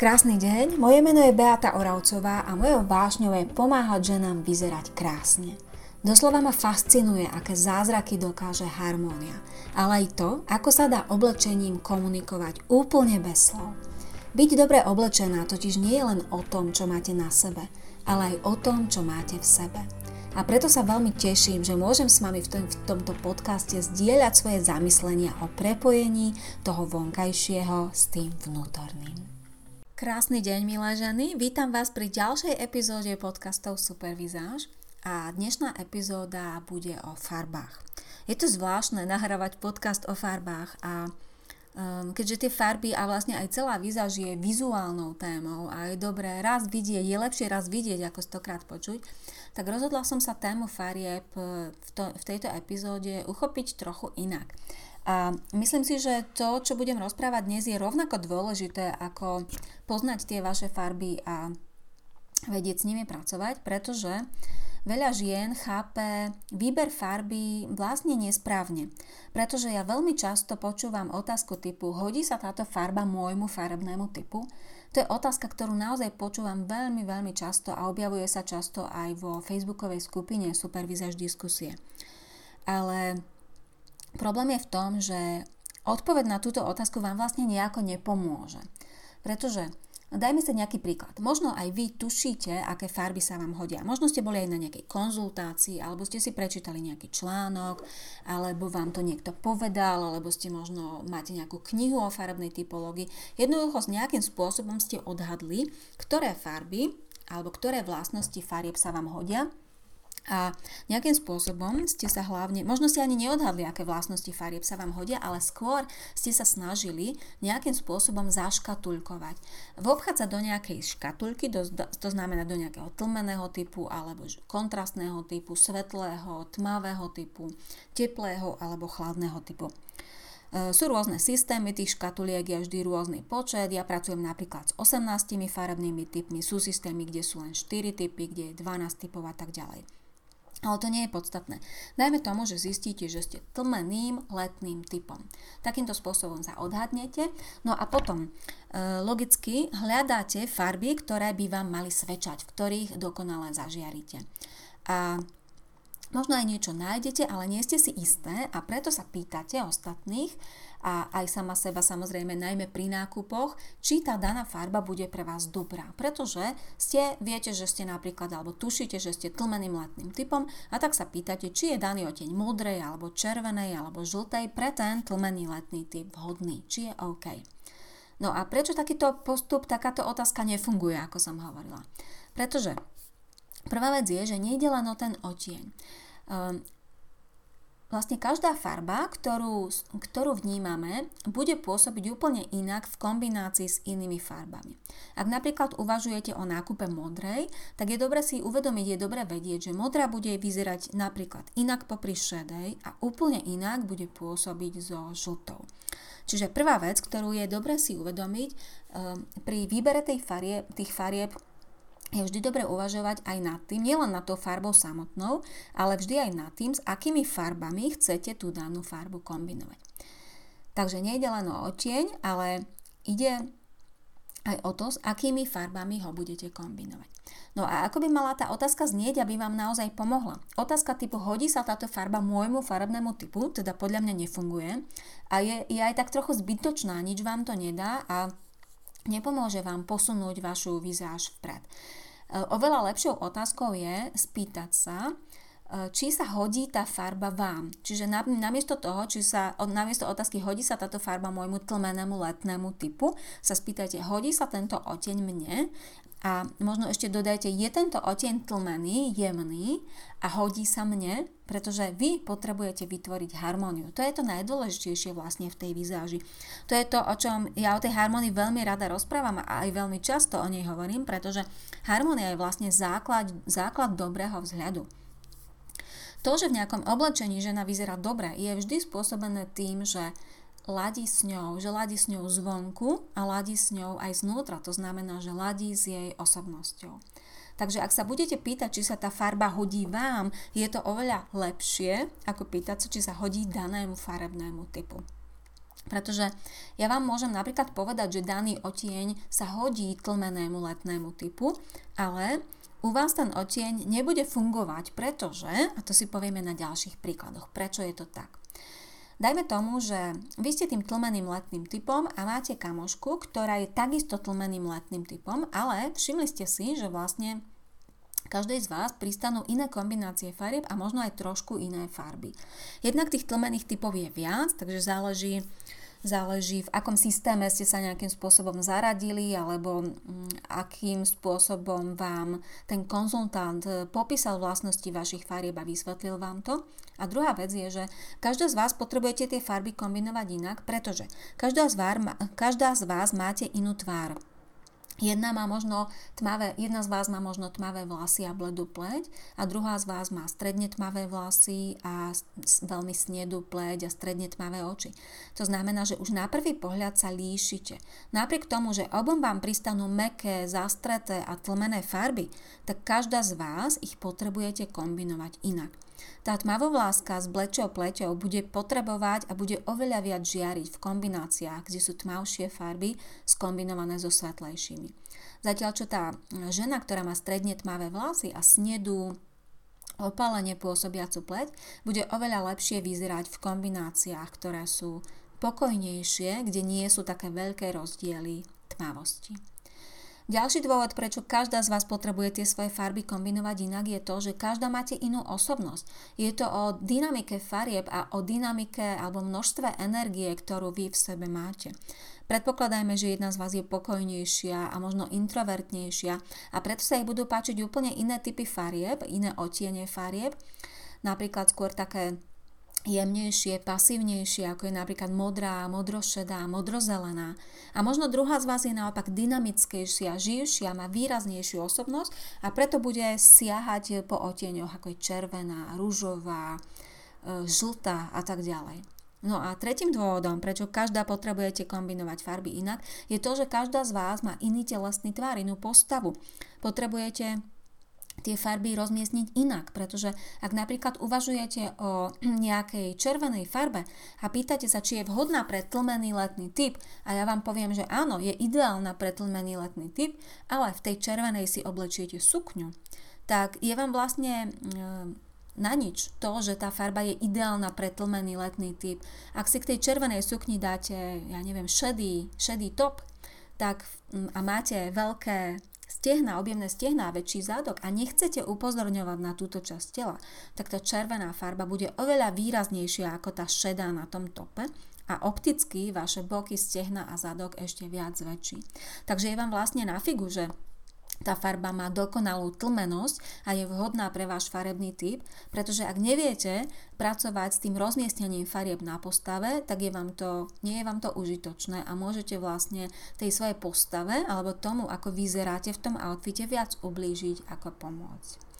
Krásny deň, moje meno je Beata Oravcová a mojou vášňou je pomáhať ženám vyzerať krásne. Doslova ma fascinuje, aké zázraky dokáže harmónia, ale aj to, ako sa dá oblečením komunikovať úplne bez slov. Byť dobre oblečená totiž nie je len o tom, čo máte na sebe, ale aj o tom, čo máte v sebe. A preto sa veľmi teším, že môžem s vami v, tom, v tomto podcaste zdieľať svoje zamyslenia o prepojení toho vonkajšieho s tým vnútorným. Krásny deň, milé ženy. Vítam vás pri ďalšej epizóde podcastov Supervizáž a dnešná epizóda bude o farbách. Je to zvláštne nahrávať podcast o farbách a um, keďže tie farby a vlastne aj celá vizáž je vizuálnou témou a je dobré raz vidieť, je lepšie raz vidieť ako stokrát počuť, tak rozhodla som sa tému farieb v, to, v tejto epizóde uchopiť trochu inak. A myslím si, že to, čo budem rozprávať dnes, je rovnako dôležité ako poznať tie vaše farby a vedieť s nimi pracovať, pretože veľa žien chápe výber farby vlastne nesprávne. Pretože ja veľmi často počúvam otázku typu hodí sa táto farba môjmu farebnému typu? To je otázka, ktorú naozaj počúvam veľmi, veľmi často a objavuje sa často aj vo facebookovej skupine Supervizaž diskusie. Ale Problém je v tom, že odpoveď na túto otázku vám vlastne nejako nepomôže. Pretože Dajme sa nejaký príklad. Možno aj vy tušíte, aké farby sa vám hodia. Možno ste boli aj na nejakej konzultácii, alebo ste si prečítali nejaký článok, alebo vám to niekto povedal, alebo ste možno máte nejakú knihu o farebnej typológii. Jednoducho s nejakým spôsobom ste odhadli, ktoré farby alebo ktoré vlastnosti farieb sa vám hodia a nejakým spôsobom ste sa hlavne, možno ste ani neodhadli, aké vlastnosti farieb sa vám hodia, ale skôr ste sa snažili nejakým spôsobom zaškatulkovať. Vobchádzať do nejakej škatulky, do, to znamená do nejakého tlmeného typu, alebo kontrastného typu, svetlého, tmavého typu, teplého alebo chladného typu. E, sú rôzne systémy tých škatuliek, je vždy rôzny počet. Ja pracujem napríklad s 18 farebnými typmi, sú systémy, kde sú len 4 typy, kde je 12 typov a tak ďalej. Ale to nie je podstatné. Dajme tomu, že zistíte, že ste tlmeným letným typom. Takýmto spôsobom sa odhadnete. No a potom e, logicky hľadáte farby, ktoré by vám mali svedčať, v ktorých dokonale zažiarite. A možno aj niečo nájdete, ale nie ste si isté a preto sa pýtate ostatných, a aj sama seba samozrejme najmä pri nákupoch, či tá daná farba bude pre vás dobrá. Pretože ste, viete, že ste napríklad, alebo tušíte, že ste tlmeným letným typom a tak sa pýtate, či je daný oteň modrej, alebo červenej, alebo žltej pre ten tlmený letný typ vhodný, či je OK. No a prečo takýto postup, takáto otázka nefunguje, ako som hovorila? Pretože prvá vec je, že nejde len o ten otieň. Um, Vlastne každá farba, ktorú, ktorú vnímame, bude pôsobiť úplne inak v kombinácii s inými farbami. Ak napríklad uvažujete o nákupe modrej, tak je dobre si uvedomiť, je dobre vedieť, že modrá bude vyzerať napríklad inak popri šedej a úplne inak bude pôsobiť so žltou. Čiže prvá vec, ktorú je dobre si uvedomiť ehm, pri výbere tej farie, tých farieb, je vždy dobre uvažovať aj nad tým, nielen nad tou farbou samotnou, ale vždy aj nad tým, s akými farbami chcete tú danú farbu kombinovať. Takže nejde len o otieň, ale ide aj o to, s akými farbami ho budete kombinovať. No a ako by mala tá otázka znieť, aby vám naozaj pomohla? Otázka typu hodí sa táto farba môjmu farebnému typu, teda podľa mňa nefunguje a je, je aj tak trochu zbytočná, nič vám to nedá a nepomôže vám posunúť vašu vizáž vpred. E, oveľa lepšou otázkou je spýtať sa, či sa hodí tá farba vám. Čiže namiesto toho, či sa, namiesto otázky hodí sa táto farba môjmu tlmenému letnému typu, sa spýtajte, hodí sa tento oteň mne a možno ešte dodajte, je tento oteň tlmený, jemný a hodí sa mne, pretože vy potrebujete vytvoriť harmóniu. To je to najdôležitejšie vlastne v tej vizáži. To je to, o čom ja o tej harmónii veľmi rada rozprávam a aj veľmi často o nej hovorím, pretože harmónia je vlastne základ, základ dobrého vzhľadu. To, že v nejakom oblečení žena vyzerá dobre, je vždy spôsobené tým, že ladí s ňou, že ladí s ňou zvonku a ladí s ňou aj znútra. To znamená, že ladí s jej osobnosťou. Takže ak sa budete pýtať, či sa tá farba hodí vám, je to oveľa lepšie, ako pýtať sa, či sa hodí danému farebnému typu. Pretože ja vám môžem napríklad povedať, že daný otieň sa hodí tlmenému letnému typu, ale u vás ten otieň nebude fungovať, pretože, a to si povieme na ďalších príkladoch, prečo je to tak. Dajme tomu, že vy ste tým tlmeným letným typom a máte kamošku, ktorá je takisto tlmeným letným typom, ale všimli ste si, že vlastne každej z vás pristanú iné kombinácie farieb a možno aj trošku iné farby. Jednak tých tlmených typov je viac, takže záleží záleží v akom systéme ste sa nejakým spôsobom zaradili alebo mm, akým spôsobom vám ten konzultant e, popísal vlastnosti vašich farieb a vysvetlil vám to. A druhá vec je, že každá z vás potrebujete tie farby kombinovať inak, pretože každá z, vás, každá z vás máte inú tvár. Jedna má možno tmavé, jedna z vás má možno tmavé vlasy a bledú pleť a druhá z vás má stredne tmavé vlasy a veľmi snedú pleť a stredne tmavé oči. To znamená, že už na prvý pohľad sa líšite. Napriek tomu, že obom vám pristanú meké, zastreté a tlmené farby, tak každá z vás ich potrebujete kombinovať inak. Tá tmavovláska s blečou pleťou bude potrebovať a bude oveľa viac žiariť v kombináciách, kde sú tmavšie farby skombinované so svetlejšími. Zatiaľ čo tá žena, ktorá má stredne tmavé vlasy a snedú opálenie pôsobiacu pleť, bude oveľa lepšie vyzerať v kombináciách, ktoré sú pokojnejšie, kde nie sú také veľké rozdiely tmavosti. Ďalší dôvod, prečo každá z vás potrebuje tie svoje farby kombinovať inak, je to, že každá máte inú osobnosť. Je to o dynamike farieb a o dynamike alebo množstve energie, ktorú vy v sebe máte. Predpokladajme, že jedna z vás je pokojnejšia a možno introvertnejšia a preto sa ich budú páčiť úplne iné typy farieb, iné otiene farieb, napríklad skôr také jemnejšie, pasívnejšie, ako je napríklad modrá, modrošedá, modrozelená. A možno druhá z vás je naopak dynamickejšia, živšia, má výraznejšiu osobnosť a preto bude siahať po otieňoch, ako je červená, rúžová, e, žltá a tak ďalej. No a tretím dôvodom, prečo každá potrebujete kombinovať farby inak, je to, že každá z vás má iný telesný tvár, inú postavu. Potrebujete tie farby rozmiestniť inak, pretože ak napríklad uvažujete o nejakej červenej farbe a pýtate sa, či je vhodná pre tlmený letný typ a ja vám poviem, že áno, je ideálna pre tlmený letný typ, ale v tej červenej si oblečiete sukňu, tak je vám vlastne na nič to, že tá farba je ideálna pre tlmený letný typ. Ak si k tej červenej sukni dáte, ja neviem, šedý, šedý top, tak a máte veľké stehna, objemné stehna a väčší zádok a nechcete upozorňovať na túto časť tela, tak tá červená farba bude oveľa výraznejšia ako tá šedá na tom tope a opticky vaše boky, stehna a zadok ešte viac väčší. Takže je vám vlastne na figu, že tá farba má dokonalú tlmenosť a je vhodná pre váš farebný typ, pretože ak neviete pracovať s tým rozmiestnením farieb na postave, tak je vám to, nie je vám to užitočné a môžete vlastne tej svojej postave alebo tomu, ako vyzeráte v tom outfite viac ublížiť ako pomôcť.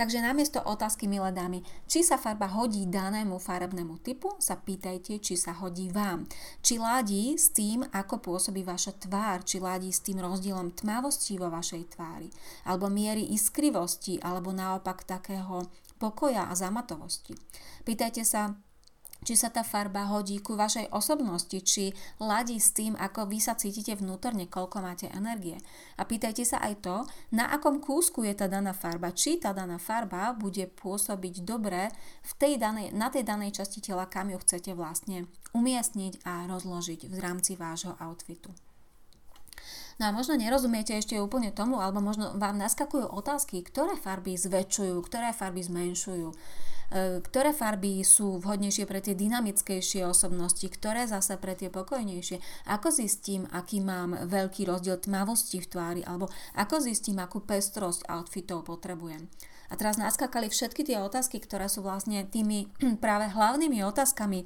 Takže namiesto otázky, milé dámy, či sa farba hodí danému farebnému typu, sa pýtajte, či sa hodí vám. Či ladí s tým, ako pôsobí vaša tvár, či ladí s tým rozdielom tmavosti vo vašej tvári, alebo miery iskrivosti, alebo naopak takého pokoja a zamatovosti. Pýtajte sa, či sa tá farba hodí ku vašej osobnosti, či ladí s tým, ako vy sa cítite vnútorne, koľko máte energie. A pýtajte sa aj to, na akom kúsku je tá daná farba, či tá daná farba bude pôsobiť dobre v tej danej, na tej danej časti tela, kam ju chcete vlastne umiestniť a rozložiť v rámci vášho outfitu. No a možno nerozumiete ešte úplne tomu, alebo možno vám naskakujú otázky, ktoré farby zväčšujú, ktoré farby zmenšujú ktoré farby sú vhodnejšie pre tie dynamickejšie osobnosti, ktoré zase pre tie pokojnejšie. Ako zistím, aký mám veľký rozdiel tmavosti v tvári, alebo ako zistím, akú pestrosť outfitov potrebujem. A teraz naskakali všetky tie otázky, ktoré sú vlastne tými práve hlavnými otázkami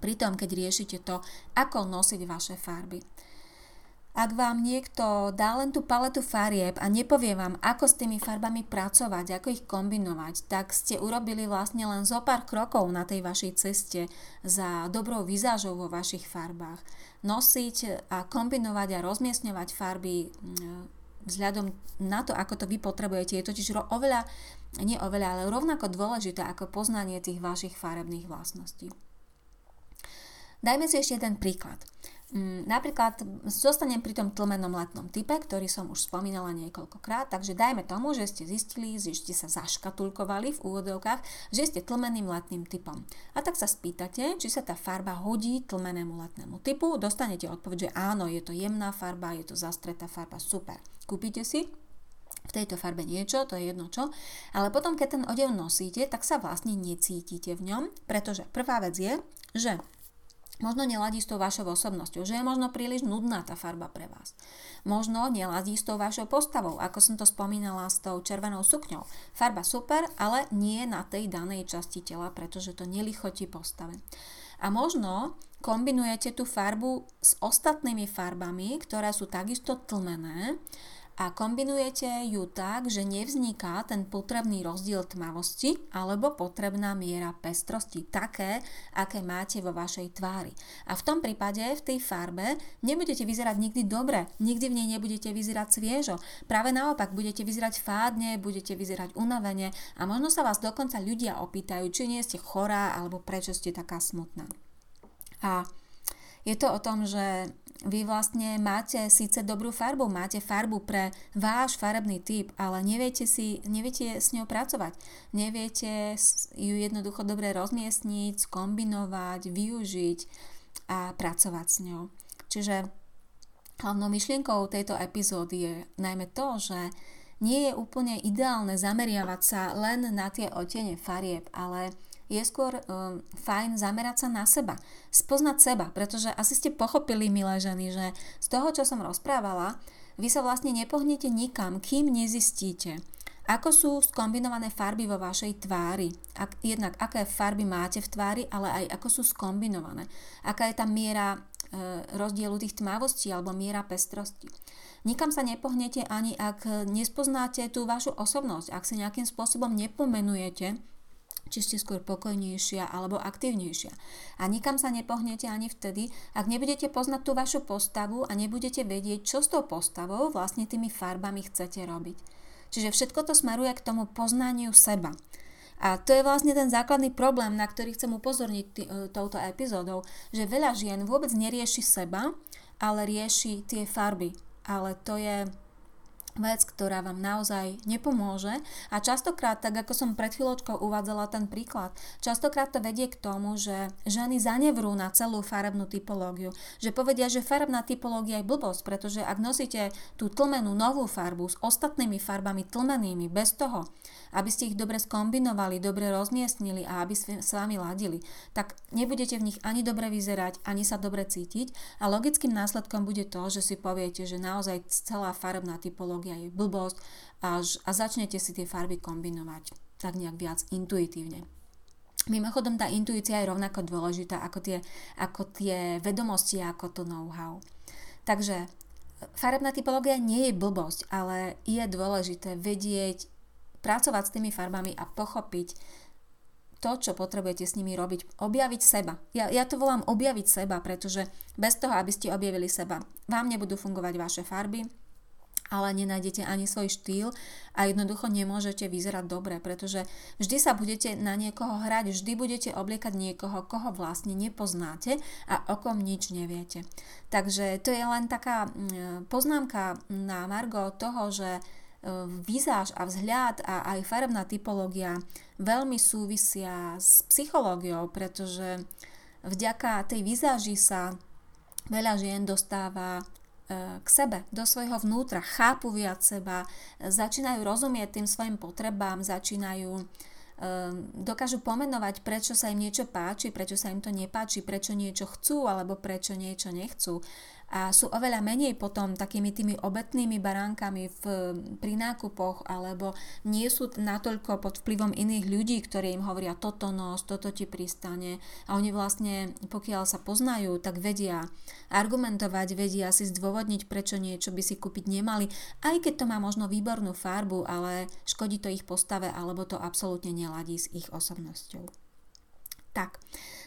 pri tom, keď riešite to, ako nosiť vaše farby. Ak vám niekto dá len tú paletu farieb a nepovie vám, ako s tými farbami pracovať, ako ich kombinovať, tak ste urobili vlastne len zo pár krokov na tej vašej ceste za dobrou vizážou vo vašich farbách. Nosiť a kombinovať a rozmiestňovať farby mm, vzhľadom na to, ako to vy potrebujete, je totiž oveľa, nie oveľa, ale rovnako dôležité ako poznanie tých vašich farebných vlastností. Dajme si ešte jeden príklad. Mm, napríklad zostanem pri tom tlmenom letnom type, ktorý som už spomínala niekoľkokrát, takže dajme tomu, že ste zistili, že ste sa zaškatulkovali v úvodovkách, že ste tlmeným letným typom. A tak sa spýtate, či sa tá farba hodí tlmenému letnému typu, dostanete odpoveď, že áno, je to jemná farba, je to zastretá farba, super. Kúpite si v tejto farbe niečo, to je jedno čo, ale potom, keď ten odev nosíte, tak sa vlastne necítite v ňom, pretože prvá vec je, že Možno neladí s tou vašou osobnosťou, že je možno príliš nudná tá farba pre vás. Možno neladí s tou vašou postavou, ako som to spomínala s tou červenou sukňou. Farba super, ale nie na tej danej časti tela, pretože to nelichotí postave. A možno kombinujete tú farbu s ostatnými farbami, ktoré sú takisto tlmené a kombinujete ju tak, že nevzniká ten potrebný rozdiel tmavosti alebo potrebná miera pestrosti, také, aké máte vo vašej tvári. A v tom prípade v tej farbe nebudete vyzerať nikdy dobre, nikdy v nej nebudete vyzerať sviežo. Práve naopak, budete vyzerať fádne, budete vyzerať unavene a možno sa vás dokonca ľudia opýtajú, či nie ste chorá alebo prečo ste taká smutná. A je to o tom, že vy vlastne máte síce dobrú farbu, máte farbu pre váš farebný typ, ale neviete, si, neviete s ňou pracovať. Neviete ju jednoducho dobre rozmiestniť, skombinovať, využiť a pracovať s ňou. Čiže hlavnou myšlienkou tejto epizódy je najmä to, že nie je úplne ideálne zameriavať sa len na tie odtiene farieb, ale je skôr um, fajn zamerať sa na seba, spoznať seba, pretože asi ste pochopili, milé ženy, že z toho, čo som rozprávala, vy sa vlastne nepohnete nikam, kým nezistíte, ako sú skombinované farby vo vašej tvári? Ak, jednak aké farby máte v tvári, ale aj ako sú skombinované. Aká je tá miera e, rozdielu tých tmavostí alebo miera pestrosti. Nikam sa nepohnete ani ak nespoznáte tú vašu osobnosť, ak si nejakým spôsobom nepomenujete či ste skôr pokojnejšia alebo aktívnejšia. A nikam sa nepohnete ani vtedy, ak nebudete poznať tú vašu postavu a nebudete vedieť, čo s tou postavou vlastne tými farbami chcete robiť. Čiže všetko to smeruje k tomu poznaniu seba. A to je vlastne ten základný problém, na ktorý chcem upozorniť tý, e, touto epizódou, že veľa žien vôbec nerieši seba, ale rieši tie farby. Ale to je vec, ktorá vám naozaj nepomôže. A častokrát, tak ako som pred chvíľočkou uvádzala ten príklad, častokrát to vedie k tomu, že ženy zanevrú na celú farebnú typológiu, že povedia, že farebná typológia je blbosť, pretože ak nosíte tú tlmenú novú farbu s ostatnými farbami tlmenými bez toho, aby ste ich dobre skombinovali, dobre rozmiestnili a aby s vami ladili, tak nebudete v nich ani dobre vyzerať, ani sa dobre cítiť a logickým následkom bude to, že si poviete, že naozaj celá farebná typológia je blbosť a, a začnete si tie farby kombinovať tak nejak viac intuitívne. Mimochodom, tá intuícia je rovnako dôležitá ako tie, ako tie vedomosti, ako to know-how. Takže farebná typológia nie je blbosť, ale je dôležité vedieť pracovať s tými farbami a pochopiť to, čo potrebujete s nimi robiť. Objaviť seba. Ja, ja to volám objaviť seba, pretože bez toho, aby ste objavili seba, vám nebudú fungovať vaše farby, ale nenájdete ani svoj štýl a jednoducho nemôžete vyzerať dobre, pretože vždy sa budete na niekoho hrať, vždy budete obliekať niekoho, koho vlastne nepoznáte a o kom nič neviete. Takže to je len taká mm, poznámka na Margo toho, že výzáž a vzhľad a aj farebná typológia veľmi súvisia s psychológiou, pretože vďaka tej výzáži sa veľa žien dostáva e, k sebe, do svojho vnútra, chápu viac seba, začínajú rozumieť tým svojim potrebám, začínajú e, dokážu pomenovať, prečo sa im niečo páči, prečo sa im to nepáči, prečo niečo chcú alebo prečo niečo nechcú a sú oveľa menej potom takými tými obetnými baránkami v, pri nákupoch alebo nie sú natoľko pod vplyvom iných ľudí, ktorí im hovoria toto nos, toto ti pristane a oni vlastne, pokiaľ sa poznajú, tak vedia argumentovať, vedia si zdôvodniť, prečo niečo by si kúpiť nemali, aj keď to má možno výbornú farbu, ale škodí to ich postave alebo to absolútne neladí s ich osobnosťou. Tak,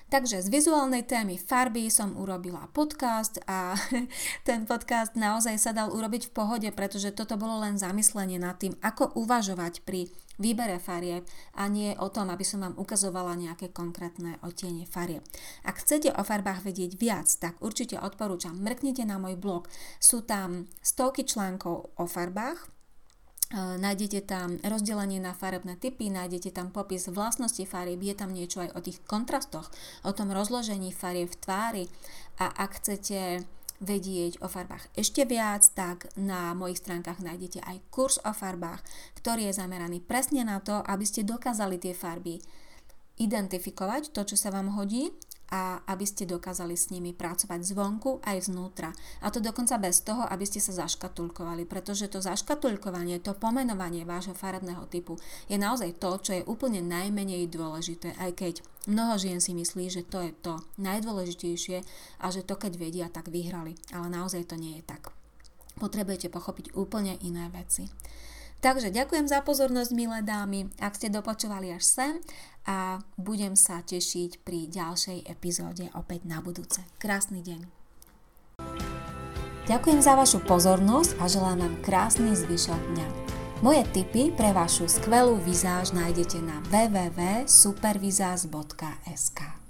Takže z vizuálnej témy farby som urobila podcast a ten podcast naozaj sa dal urobiť v pohode, pretože toto bolo len zamyslenie nad tým, ako uvažovať pri výbere farieb a nie o tom, aby som vám ukazovala nejaké konkrétne odtiene farieb. Ak chcete o farbách vedieť viac, tak určite odporúčam, mrknite na môj blog. Sú tam stovky článkov o farbách, Nájdete tam rozdelenie na farebné typy, nájdete tam popis vlastnosti farieb, je tam niečo aj o tých kontrastoch, o tom rozložení farieb v tvári. A ak chcete vedieť o farbách ešte viac, tak na mojich stránkach nájdete aj kurz o farbách, ktorý je zameraný presne na to, aby ste dokázali tie farby identifikovať, to, čo sa vám hodí a aby ste dokázali s nimi pracovať zvonku aj znútra. A to dokonca bez toho, aby ste sa zaškatulkovali, pretože to zaškatulkovanie, to pomenovanie vášho farebného typu je naozaj to, čo je úplne najmenej dôležité, aj keď mnoho žien si myslí, že to je to najdôležitejšie a že to keď vedia, tak vyhrali. Ale naozaj to nie je tak. Potrebujete pochopiť úplne iné veci. Takže ďakujem za pozornosť, milé dámy, ak ste dopočúvali až sem a budem sa tešiť pri ďalšej epizóde opäť na budúce. Krásny deň. Ďakujem za vašu pozornosť a želám vám krásny zvyšok dňa. Moje tipy pre vašu skvelú vizáž nájdete na www.supervizaz.sk.